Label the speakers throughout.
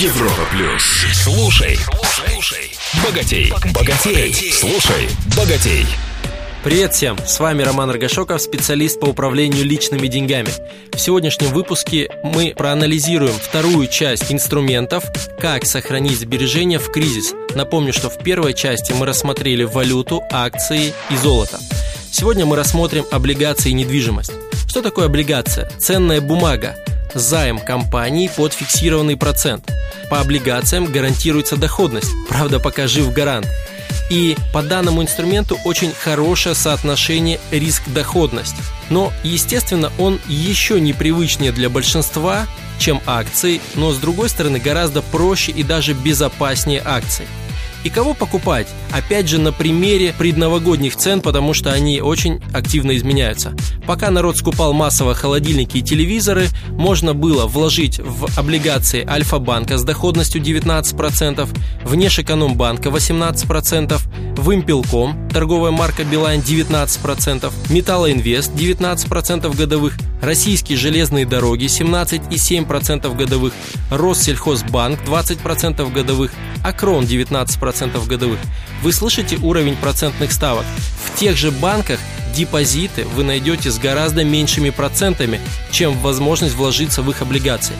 Speaker 1: Европа плюс. Слушай, слушай, богатей, богатей, слушай, богатей.
Speaker 2: Привет всем! С вами Роман Рогашоков, специалист по управлению личными деньгами. В сегодняшнем выпуске мы проанализируем вторую часть инструментов «Как сохранить сбережения в кризис». Напомню, что в первой части мы рассмотрели валюту, акции и золото. Сегодня мы рассмотрим облигации и недвижимость. Что такое облигация? Ценная бумага, займ компании под фиксированный процент. По облигациям гарантируется доходность, правда пока жив гарант. И по данному инструменту очень хорошее соотношение риск-доходность. Но, естественно, он еще непривычнее для большинства, чем акции, но с другой стороны гораздо проще и даже безопаснее акций. И кого покупать? Опять же на примере предновогодних цен, потому что они очень активно изменяются. Пока народ скупал массово холодильники и телевизоры, можно было вложить в облигации Альфа-банка с доходностью 19%, в Нешэкономбанка 18%, в Импелком, торговая марка Билайн 19%, Металлоинвест 19% годовых, Российские железные дороги 17,7% годовых, Россельхозбанк 20% годовых, Акрон 19% годовых. Вы слышите уровень процентных ставок? В тех же банках депозиты вы найдете с гораздо меньшими процентами, чем возможность вложиться в их облигации.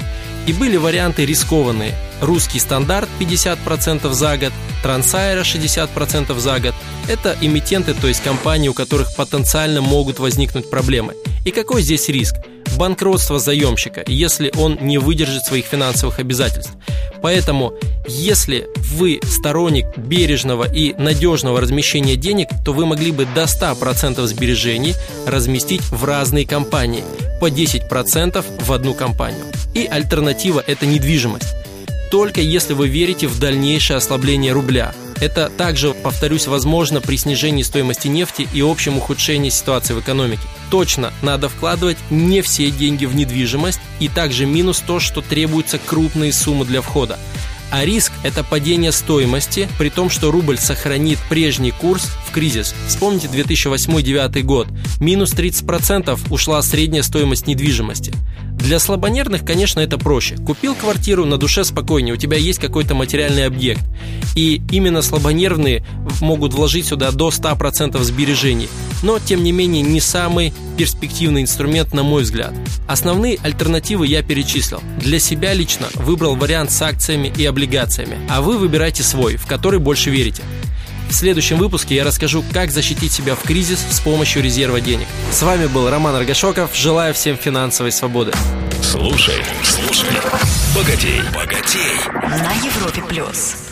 Speaker 2: И были варианты рискованные. Русский стандарт 50% за год, Трансайра 60% за год. Это эмитенты, то есть компании, у которых потенциально могут возникнуть проблемы. И какой здесь риск? Банкротство заемщика, если он не выдержит своих финансовых обязательств. Поэтому, если вы сторонник бережного и надежного размещения денег, то вы могли бы до 100% сбережений разместить в разные компании, по 10% в одну компанию. И альтернатива – это недвижимость. Только если вы верите в дальнейшее ослабление рубля – это также, повторюсь, возможно при снижении стоимости нефти и общем ухудшении ситуации в экономике. Точно, надо вкладывать не все деньги в недвижимость и также минус то, что требуются крупные суммы для входа. А риск – это падение стоимости, при том, что рубль сохранит прежний курс в кризис. Вспомните 2008-2009 год. Минус 30% ушла средняя стоимость недвижимости. Для слабонервных, конечно, это проще. Купил квартиру, на душе спокойнее, у тебя есть какой-то материальный объект. И именно слабонервные могут вложить сюда до 100% сбережений. Но, тем не менее, не самый перспективный инструмент, на мой взгляд. Основные альтернативы я перечислил. Для себя лично выбрал вариант с акциями и облигациями, а вы выбирайте свой, в который больше верите. В следующем выпуске я расскажу, как защитить себя в кризис с помощью резерва денег. С вами был Роман Аргашоков. Желаю всем финансовой свободы.
Speaker 1: Слушай, слушай. Богатей, богатей.
Speaker 3: На Европе плюс.